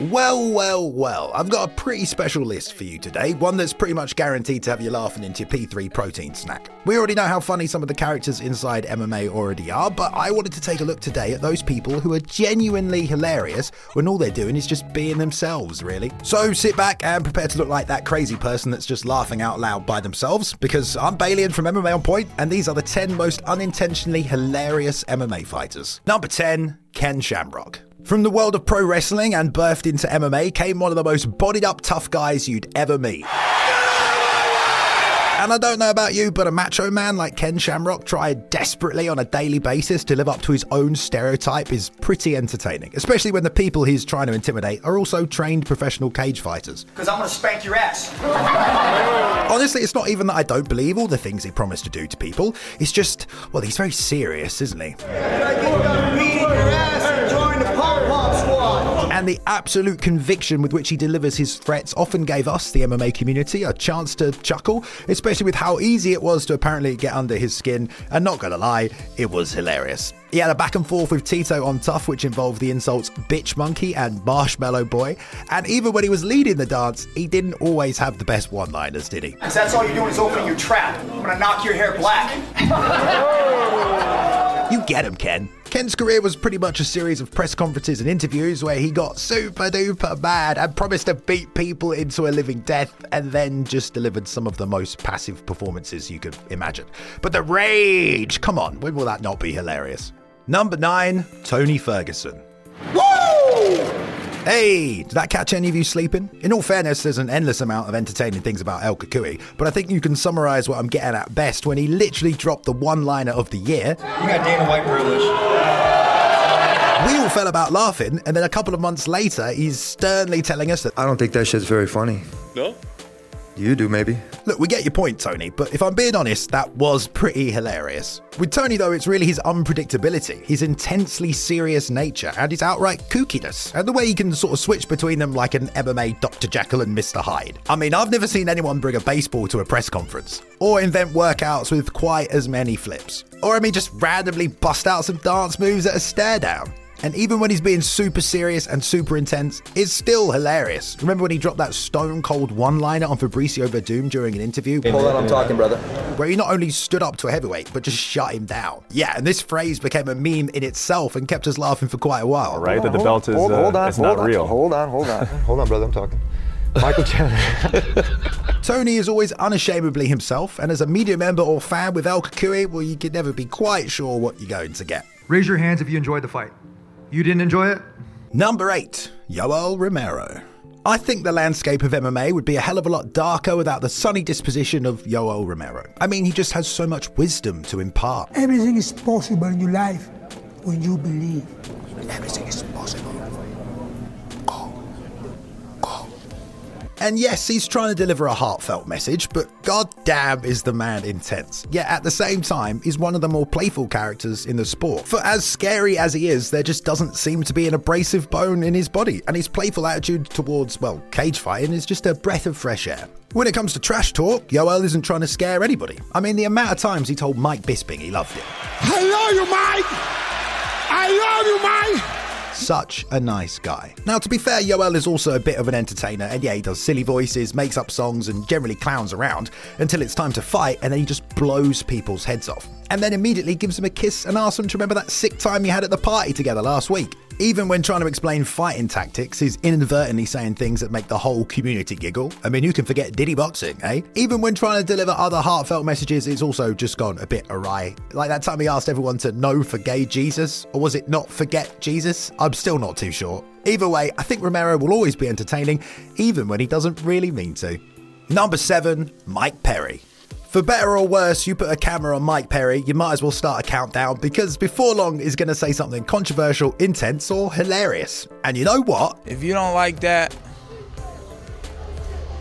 Well, well, well, I've got a pretty special list for you today, one that's pretty much guaranteed to have you laughing into your P3 protein snack. We already know how funny some of the characters inside MMA already are, but I wanted to take a look today at those people who are genuinely hilarious when all they're doing is just being themselves, really. So sit back and prepare to look like that crazy person that's just laughing out loud by themselves, because I'm Balian from MMA On Point, and these are the 10 most unintentionally hilarious MMA fighters. Number 10, Ken Shamrock. From the world of pro wrestling and birthed into MMA came one of the most bodied up tough guys you'd ever meet. And I don't know about you, but a macho man like Ken Shamrock tried desperately on a daily basis to live up to his own stereotype is pretty entertaining, especially when the people he's trying to intimidate are also trained professional cage fighters. Because I'm gonna spank your ass. Honestly, it's not even that I don't believe all the things he promised to do to people. It's just, well, he's very serious, isn't he? And the absolute conviction with which he delivers his threats often gave us, the MMA community, a chance to chuckle, especially with how easy it was to apparently get under his skin. And not gonna lie, it was hilarious. He had a back and forth with Tito on TUF, which involved the insults bitch monkey and marshmallow boy. And even when he was leading the dance, he didn't always have the best one liners, did he? Because that's all you're doing is opening your trap. I'm gonna knock your hair black. Oh. You get him, Ken. Ken's career was pretty much a series of press conferences and interviews where he got super duper mad and promised to beat people into a living death and then just delivered some of the most passive performances you could imagine. But the rage! Come on, when will that not be hilarious? Number nine, Tony Ferguson. Hey, did that catch any of you sleeping? In all fairness, there's an endless amount of entertaining things about El Cucuy, but I think you can summarize what I'm getting at best when he literally dropped the one liner of the year. You got Dana White privilege. We all fell about laughing, and then a couple of months later, he's sternly telling us that, I don't think that shit's very funny. No? You do, maybe. look, we get your point, Tony, but if I'm being honest, that was pretty hilarious. With Tony, though, it's really his unpredictability, his intensely serious nature, and his outright kookiness, and the way he can sort of switch between them like an MMA Dr. Jekyll and Mr. Hyde. I mean, I've never seen anyone bring a baseball to a press conference, or invent workouts with quite as many flips, or I mean, just randomly bust out some dance moves at a stare down. And even when he's being super serious and super intense, it's still hilarious. Remember when he dropped that stone cold one liner on Fabricio Werdum during an interview? Hold on, I'm talking, brother. where he not only stood up to a heavyweight, but just shut him down. Yeah, and this phrase became a meme in itself and kept us laughing for quite a while. Right? That the belt is hold, uh, hold on, it's hold not on, real. Hold on, hold on, hold on, brother. I'm talking. Michael Chandler. Tony is always unashamedly himself, and as a media member or fan with El Cucuy, well, you can never be quite sure what you're going to get. Raise your hands if you enjoyed the fight. You didn't enjoy it? Number 8, Yoel Romero. I think the landscape of MMA would be a hell of a lot darker without the sunny disposition of Yoel Romero. I mean, he just has so much wisdom to impart. Everything is possible in your life when you believe. Everything is possible. And yes, he's trying to deliver a heartfelt message, but goddamn is the man intense. Yet at the same time, he's one of the more playful characters in the sport. For as scary as he is, there just doesn't seem to be an abrasive bone in his body, and his playful attitude towards, well, cage fighting is just a breath of fresh air. When it comes to trash talk, Yoel isn't trying to scare anybody. I mean, the amount of times he told Mike Bisping he loved him. I love you, Mike! I love you, Mike! Such a nice guy. Now, to be fair, Yoel is also a bit of an entertainer, and yeah, he does silly voices, makes up songs, and generally clowns around until it's time to fight, and then he just blows people's heads off. And then immediately gives them a kiss and asks them to remember that sick time you had at the party together last week. Even when trying to explain fighting tactics, he's inadvertently saying things that make the whole community giggle. I mean, who can forget Diddy Boxing, eh? Even when trying to deliver other heartfelt messages, it's also just gone a bit awry. Like that time he asked everyone to no forgave Jesus, or was it not forget Jesus? I'm still not too sure. Either way, I think Romero will always be entertaining, even when he doesn't really mean to. Number seven, Mike Perry. For better or worse, you put a camera on Mike Perry, you might as well start a countdown because before long he's going to say something controversial, intense, or hilarious. And you know what? If you don't like that,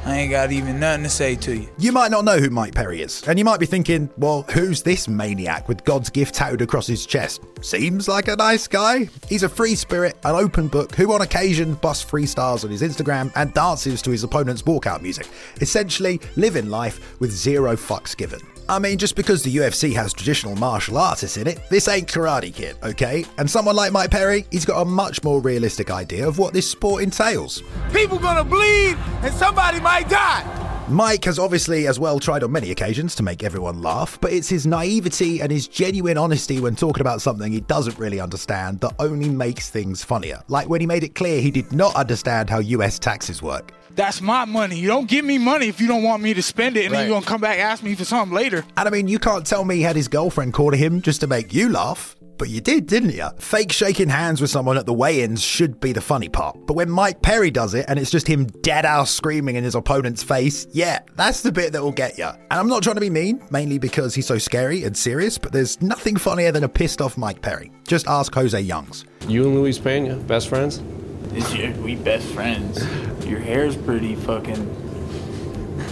I ain't got even nothing to say to you. You might not know who Mike Perry is, and you might be thinking, well, who's this maniac with God's gift tattooed across his chest? Seems like a nice guy. He's a free spirit, an open book, who on occasion busts freestyles on his Instagram and dances to his opponent's walkout music, essentially living life with zero fucks given. I mean, just because the UFC has traditional martial artists in it, this ain't Karate Kid, okay? And someone like Mike Perry, he's got a much more realistic idea of what this sport entails. People gonna bleed and somebody might die. Mike has obviously as well tried on many occasions to make everyone laugh, but it's his naivety and his genuine honesty when talking about something he doesn't really understand that only makes things funnier. Like when he made it clear he did not understand how US taxes work. That's my money. You don't give me money if you don't want me to spend it, and then you're gonna come back and ask me for something later. And I mean, you can't tell me he had his girlfriend corner him just to make you laugh. But you did, didn't you? Fake shaking hands with someone at the weigh ins should be the funny part. But when Mike Perry does it and it's just him dead ass screaming in his opponent's face, yeah, that's the bit that will get you. And I'm not trying to be mean, mainly because he's so scary and serious, but there's nothing funnier than a pissed off Mike Perry. Just ask Jose Youngs. You and Luis Pena, best friends? Is your, we best friends. Your hair's pretty fucking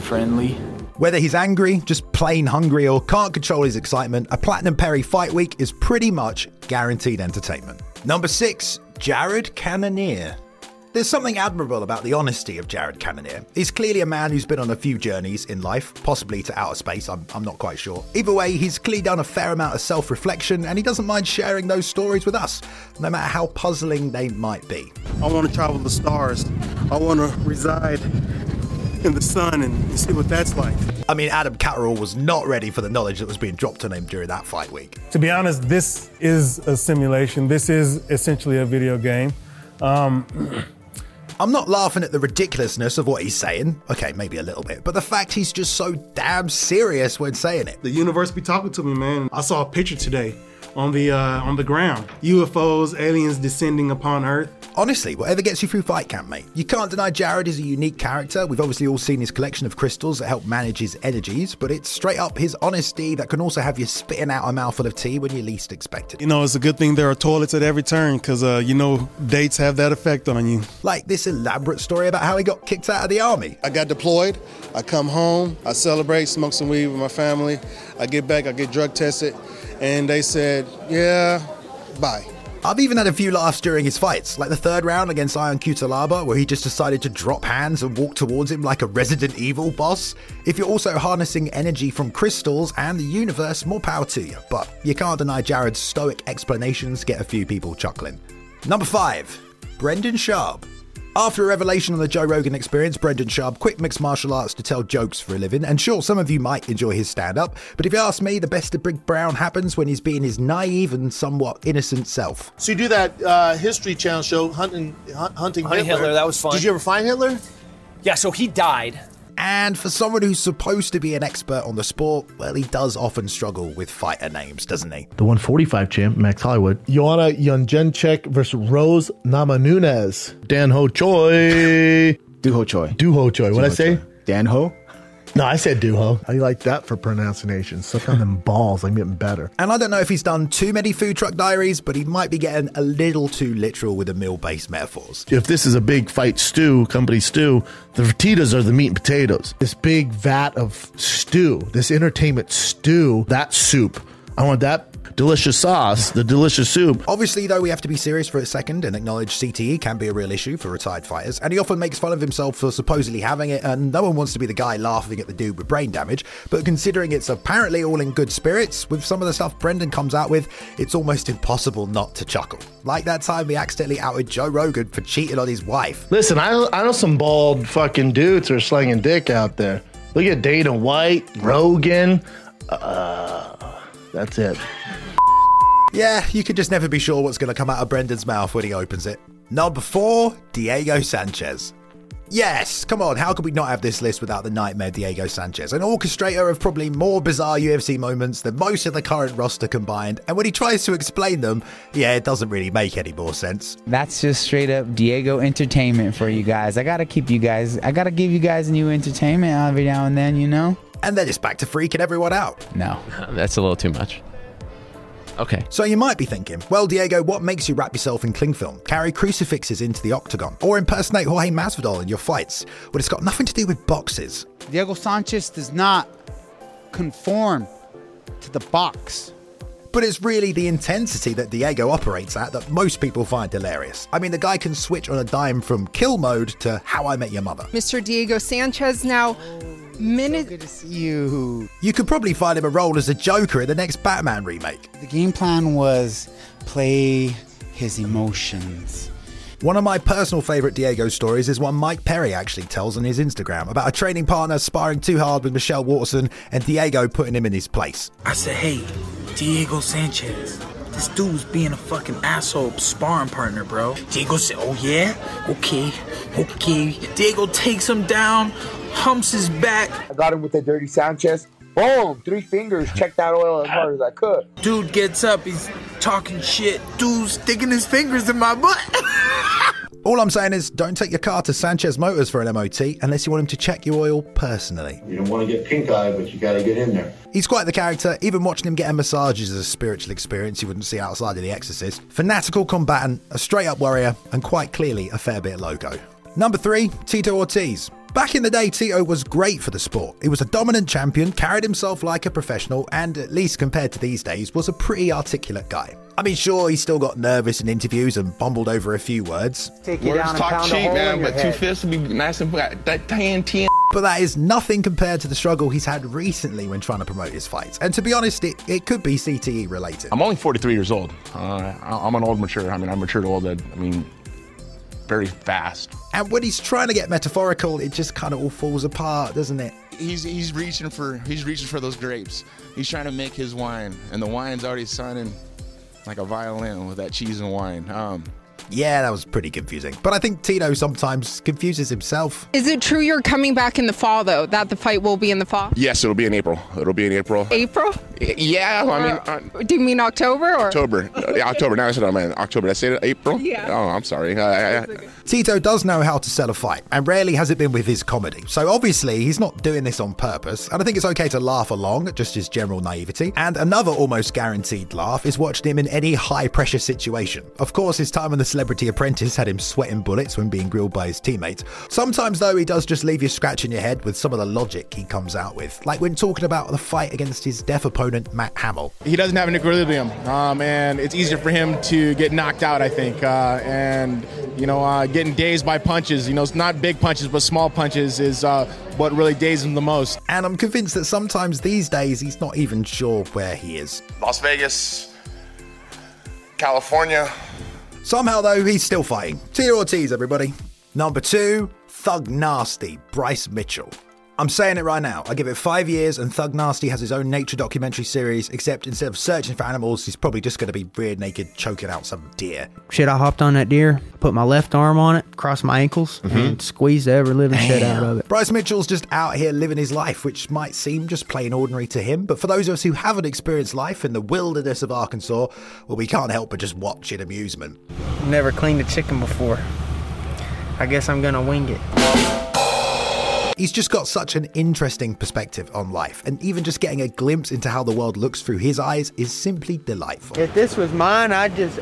friendly. Whether he's angry, just plain hungry, or can't control his excitement, a Platinum Perry fight week is pretty much guaranteed entertainment. Number six, Jared Cannonier. There's something admirable about the honesty of Jared Cannonier. He's clearly a man who's been on a few journeys in life, possibly to outer space, I'm, I'm not quite sure. Either way, he's clearly done a fair amount of self reflection and he doesn't mind sharing those stories with us, no matter how puzzling they might be. I want to travel the stars. I want to reside in the sun and see what that's like. I mean, Adam Catterall was not ready for the knowledge that was being dropped on him during that fight week. To be honest, this is a simulation. This is essentially a video game. Um, I'm not laughing at the ridiculousness of what he's saying. Okay, maybe a little bit. But the fact he's just so damn serious when saying it. the universe be talking to me, man. I saw a picture today on the uh, on the ground. UFOs, aliens descending upon Earth. Honestly, whatever gets you through fight camp, mate. You can't deny Jared is a unique character. We've obviously all seen his collection of crystals that help manage his energies, but it's straight up his honesty that can also have you spitting out a mouthful of tea when you least expect it. You know, it's a good thing there are toilets at every turn because uh, you know dates have that effect on you. Like this elaborate story about how he got kicked out of the army. I got deployed. I come home. I celebrate, smoke some weed with my family. I get back. I get drug tested, and they said, "Yeah, bye." I've even had a few laughs during his fights, like the third round against Ion Cutelaba, where he just decided to drop hands and walk towards him like a Resident Evil boss. If you're also harnessing energy from crystals and the universe, more power to you. But you can't deny Jared's stoic explanations get a few people chuckling. Number five, Brendan Schaub. After a revelation on the Joe Rogan experience, Brendan Schaub quit mixed martial arts to tell jokes for a living. And sure, some of you might enjoy his stand up, but if you ask me, the best of Big Brown happens when he's being his naive and somewhat innocent self. So you do that uh, History Channel show, hunting, hunting Hunting Hitler. Hitler, that was fun. Did you ever find Hitler? Yeah, so he died. And for someone who's supposed to be an expert on the sport, well, he does often struggle with fighter names, doesn't he? The 145 champ, Max Hollywood. Joanna Yunjenchek versus Rose Namajunas. Dan Ho Choi. Du Ho Choi. Du Ho Choi. What I say? Dan Ho? No, I said Du Ho. I like that for pronunciation. Suck on them balls. I'm getting better. And I don't know if he's done too many food truck diaries, but he might be getting a little too literal with the meal based metaphors. If this is a big fight stew, company stew, the fajitas are the meat and potatoes. This big vat of stew, this entertainment stew, That soup. I want that delicious sauce, the delicious soup. Obviously, though, we have to be serious for a second and acknowledge CTE can be a real issue for retired fighters, and he often makes fun of himself for supposedly having it, and no one wants to be the guy laughing at the dude with brain damage. But considering it's apparently all in good spirits, with some of the stuff Brendan comes out with, it's almost impossible not to chuckle. Like that time he accidentally outed Joe Rogan for cheating on his wife. Listen, I know, I know some bald fucking dudes who are slinging dick out there. Look at Dana White, Rogan. Uh, that's it. Yeah, you could just never be sure what's going to come out of Brendan's mouth when he opens it. Number four, Diego Sanchez. Yes, come on, how could we not have this list without the nightmare Diego Sanchez? An orchestrator of probably more bizarre UFC moments than most of the current roster combined, and when he tries to explain them, yeah, it doesn't really make any more sense. That's just straight up Diego entertainment for you guys. I gotta keep you guys, I gotta give you guys new entertainment every now and then, you know? And then it's back to freaking everyone out. No. That's a little too much. Okay. So you might be thinking, well, Diego, what makes you wrap yourself in cling film, carry crucifixes into the octagon, or impersonate Jorge Masvidal in your fights? Well, it's got nothing to do with boxes. Diego Sanchez does not conform to the box. But it's really the intensity that Diego operates at that most people find hilarious. I mean, the guy can switch on a dime from kill mode to how I met your mother. Mr. Diego Sanchez. Now, Minute. Good to see you. You could probably find him a role as a Joker in the next Batman remake. The game plan was play his emotions. One of my personal favourite Diego stories is one Mike Perry actually tells on his Instagram about a training partner sparring too hard with Michelle Waterson and Diego putting him in his place. I said, hey, Diego Sanchez, this dude's being a fucking asshole sparring partner, bro. Diego said, oh yeah? Okay, okay. Diego takes him down, humps his back. I got him with the dirty Sanchez. Boom! Three fingers, checked that oil as hard as I could. Dude gets up, he's talking shit. Dude's sticking his fingers in my butt. All I'm saying is, don't take your car to Sanchez Motors for an MOT unless you want him to check your oil personally. You don't want to get pink eye, but you got to get in there. He's quite the character, even watching him get a massage is a spiritual experience you wouldn't see outside of The Exorcist. Fanatical combatant, a straight up warrior, and quite clearly a fair bit loco. Number three, Tito Ortiz. Back in the day, Tito was great for the sport. He was a dominant champion, carried himself like a professional, and at least compared to these days, was a pretty articulate guy. I mean, sure, he still got nervous in interviews and bumbled over a few words. Take you Words down talk cheap, man, in your but two fists would be nice and that tan ten. But that is nothing compared to the struggle he's had recently when trying to promote his fights. And to be honest, it, it could be CTE related. I'm only 43 years old. Uh, I- I'm an old mature. I mean, I'm mature matured old. I mean, very fast. And when he's trying to get metaphorical, it just kind of all falls apart, doesn't it? He's he's reaching for he's reaching for those grapes. He's trying to make his wine, and the wine's already sounding like a violin with that cheese and wine. Um, Yeah, that was pretty confusing. But I think Tito sometimes confuses himself. Is it true you're coming back in the fall, though? That the fight will be in the fall? Yes, it'll be in April. It'll be in April. April? Yeah, I mean, uh, Do you mean October or October. Yeah, October. Now I said, I mean, October. Did I say April? Yeah. Oh, I'm sorry. I- I- Tito does know how to sell a fight, and rarely has it been with his comedy. So obviously, he's not doing this on purpose, and I think it's okay to laugh along at just his general naivety. And another almost guaranteed laugh is watching him in any high pressure situation. Of course, his time on The Celebrity Apprentice had him sweating bullets when being grilled by his teammates. Sometimes, though, he does just leave you scratching your head with some of the logic he comes out with, like when talking about the fight against his deaf opponent, Matt Hamill. He doesn't have an equilibrium, um, and it's easier for him to get knocked out, I think. Uh, and, you know, uh, getting dazed by punches, you know, it's not big punches, but small punches is uh, what really dazes him the most. And I'm convinced that sometimes these days he's not even sure where he is. Las Vegas, California. Somehow, though, he's still fighting. Tito Ortiz, everybody. Number two, Thug Nasty, Bryce Mitchell. I'm saying it right now. I give it five years, and Thug Nasty has his own nature documentary series, except instead of searching for animals, he's probably just going to be rear naked choking out some deer. Shit, I hopped on that deer, put my left arm on it, crossed my ankles, mm-hmm. and squeezed the ever living shit out of it. Bryce Mitchell's just out here living his life, which might seem just plain ordinary to him, but for those of us who haven't experienced life in the wilderness of Arkansas, well, we can't help but just watch in amusement. Never cleaned a chicken before. I guess I'm gonna wing it. He's just got such an interesting perspective on life, and even just getting a glimpse into how the world looks through his eyes is simply delightful. If this was mine, I'd just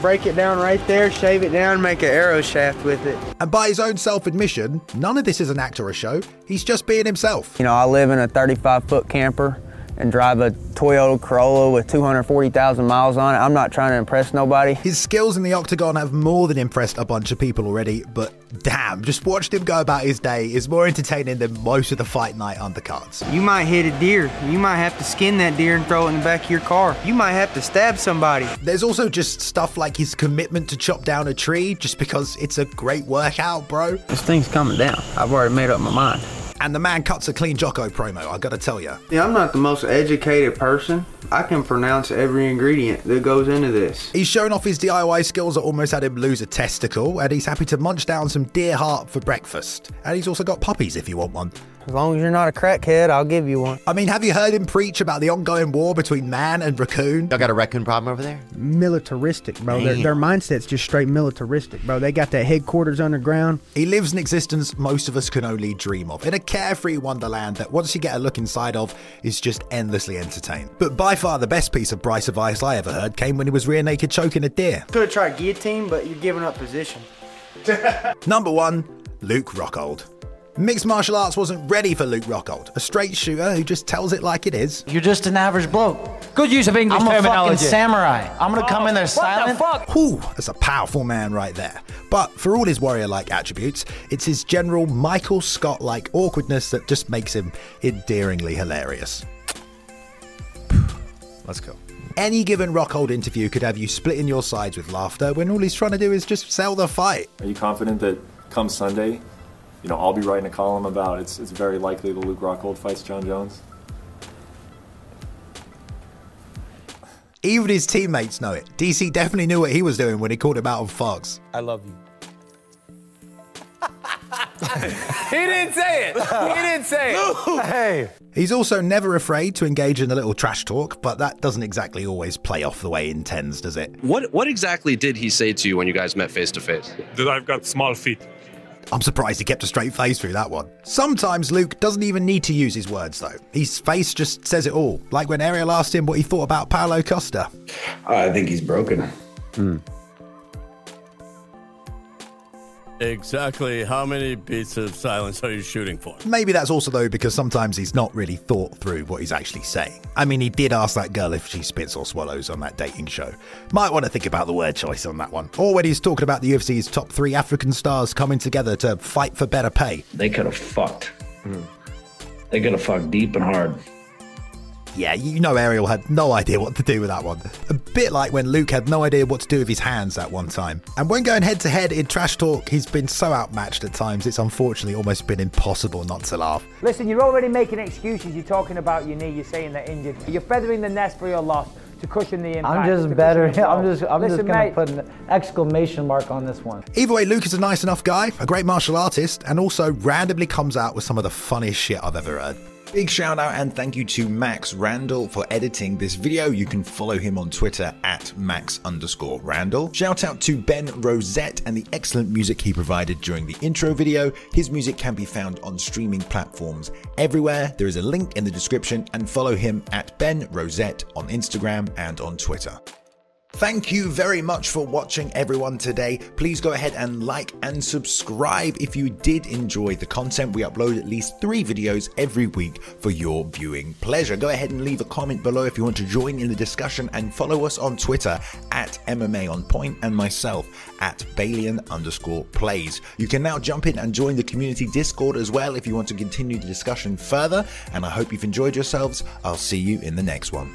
break it down right there, shave it down, make an arrow shaft with it. And by his own self admission, none of this is an act or a show, he's just being himself. You know, I live in a 35 foot camper and drive a Toyota Corolla with 240,000 miles on it. I'm not trying to impress nobody. His skills in the octagon have more than impressed a bunch of people already, but damn, just watching him go about his day is more entertaining than most of the fight night undercards. You might hit a deer. You might have to skin that deer and throw it in the back of your car. You might have to stab somebody. There's also just stuff like his commitment to chop down a tree just because it's a great workout, bro. This thing's coming down. I've already made up my mind. And the man cuts a clean Jocko promo, I gotta tell you. Yeah, I'm not the most educated person. I can pronounce every ingredient that goes into this. He's shown off his DIY skills that almost had him lose a testicle, and he's happy to munch down some deer heart for breakfast. And he's also got puppies if you want one. As long as you're not a crackhead, I'll give you one. I mean, have you heard him preach about the ongoing war between man and raccoon? Y'all got a raccoon problem over there? Militaristic, bro. Their, their mindset's just straight militaristic, bro. They got that headquarters underground. He lives an existence most of us can only dream of, in a carefree wonderland that once you get a look inside of, is just endlessly entertained. But by far the best piece of Bryce advice I ever heard came when he was rear naked choking a deer. Could have tried guillotine, but you're giving up position. Number one, Luke Rockhold. Mixed martial arts wasn't ready for Luke Rockhold, a straight shooter who just tells it like it is. You're just an average bloke. Good use of English I'm a terminology. fucking samurai. I'm gonna come in there silent. What the fuck? Whew, that's a powerful man right there. But for all his warrior like attributes, it's his general Michael Scott like awkwardness that just makes him endearingly hilarious. Let's go. Any given Rockhold interview could have you splitting your sides with laughter when all he's trying to do is just sell the fight. Are you confident that come Sunday, you know, I'll be writing a column about it's, it's very likely that Luke Rockhold fights Jon Jones? Even his teammates know it. DC definitely knew what he was doing when he called him out on Fox. I love you. he didn't say it. He didn't say it. Hey. He's also never afraid to engage in a little trash talk, but that doesn't exactly always play off the way he intends, does it? What what exactly did he say to you when you guys met face to face? That I've got small feet. I'm surprised he kept a straight face through that one. Sometimes Luke doesn't even need to use his words, though. His face just says it all, like when Ariel asked him what he thought about Paulo Costa. I think he's broken. Hmm. Exactly how many beats of silence are you shooting for? Maybe that's also, though, because sometimes he's not really thought through what he's actually saying. I mean, he did ask that girl if she spits or swallows on that dating show. Might want to think about the word choice on that one. Or when he's talking about the UFC's top three African stars coming together to fight for better pay. They could have fucked. They could have fucked deep and hard. Yeah, you know Ariel had no idea what to do with that one. A bit like when Luke had no idea what to do with his hands that one time. And when going head to head in trash talk, he's been so outmatched at times, it's unfortunately almost been impossible not to laugh. Listen, you're already making excuses. You're talking about your knee. You're saying they're injured. You're feathering the nest for your loss to cushion the impact. I'm just better. I'm just. I'm Listen, just gonna mate, put an exclamation mark on this one. Either way, Luke is a nice enough guy, a great martial artist, and also randomly comes out with some of the funniest shit I've ever heard. Big shout out and thank you to Max Randall for editing this video. You can follow him on Twitter at Max underscore Randall. Shout out to Ben Rosette and the excellent music he provided during the intro video. His music can be found on streaming platforms everywhere. There is a link in the description and follow him at Ben Rosette on Instagram and on Twitter. Thank you very much for watching everyone today. Please go ahead and like and subscribe if you did enjoy the content. We upload at least three videos every week for your viewing pleasure. Go ahead and leave a comment below if you want to join in the discussion and follow us on Twitter at MMA on point and myself at Balian underscore plays. You can now jump in and join the community Discord as well if you want to continue the discussion further. And I hope you've enjoyed yourselves. I'll see you in the next one.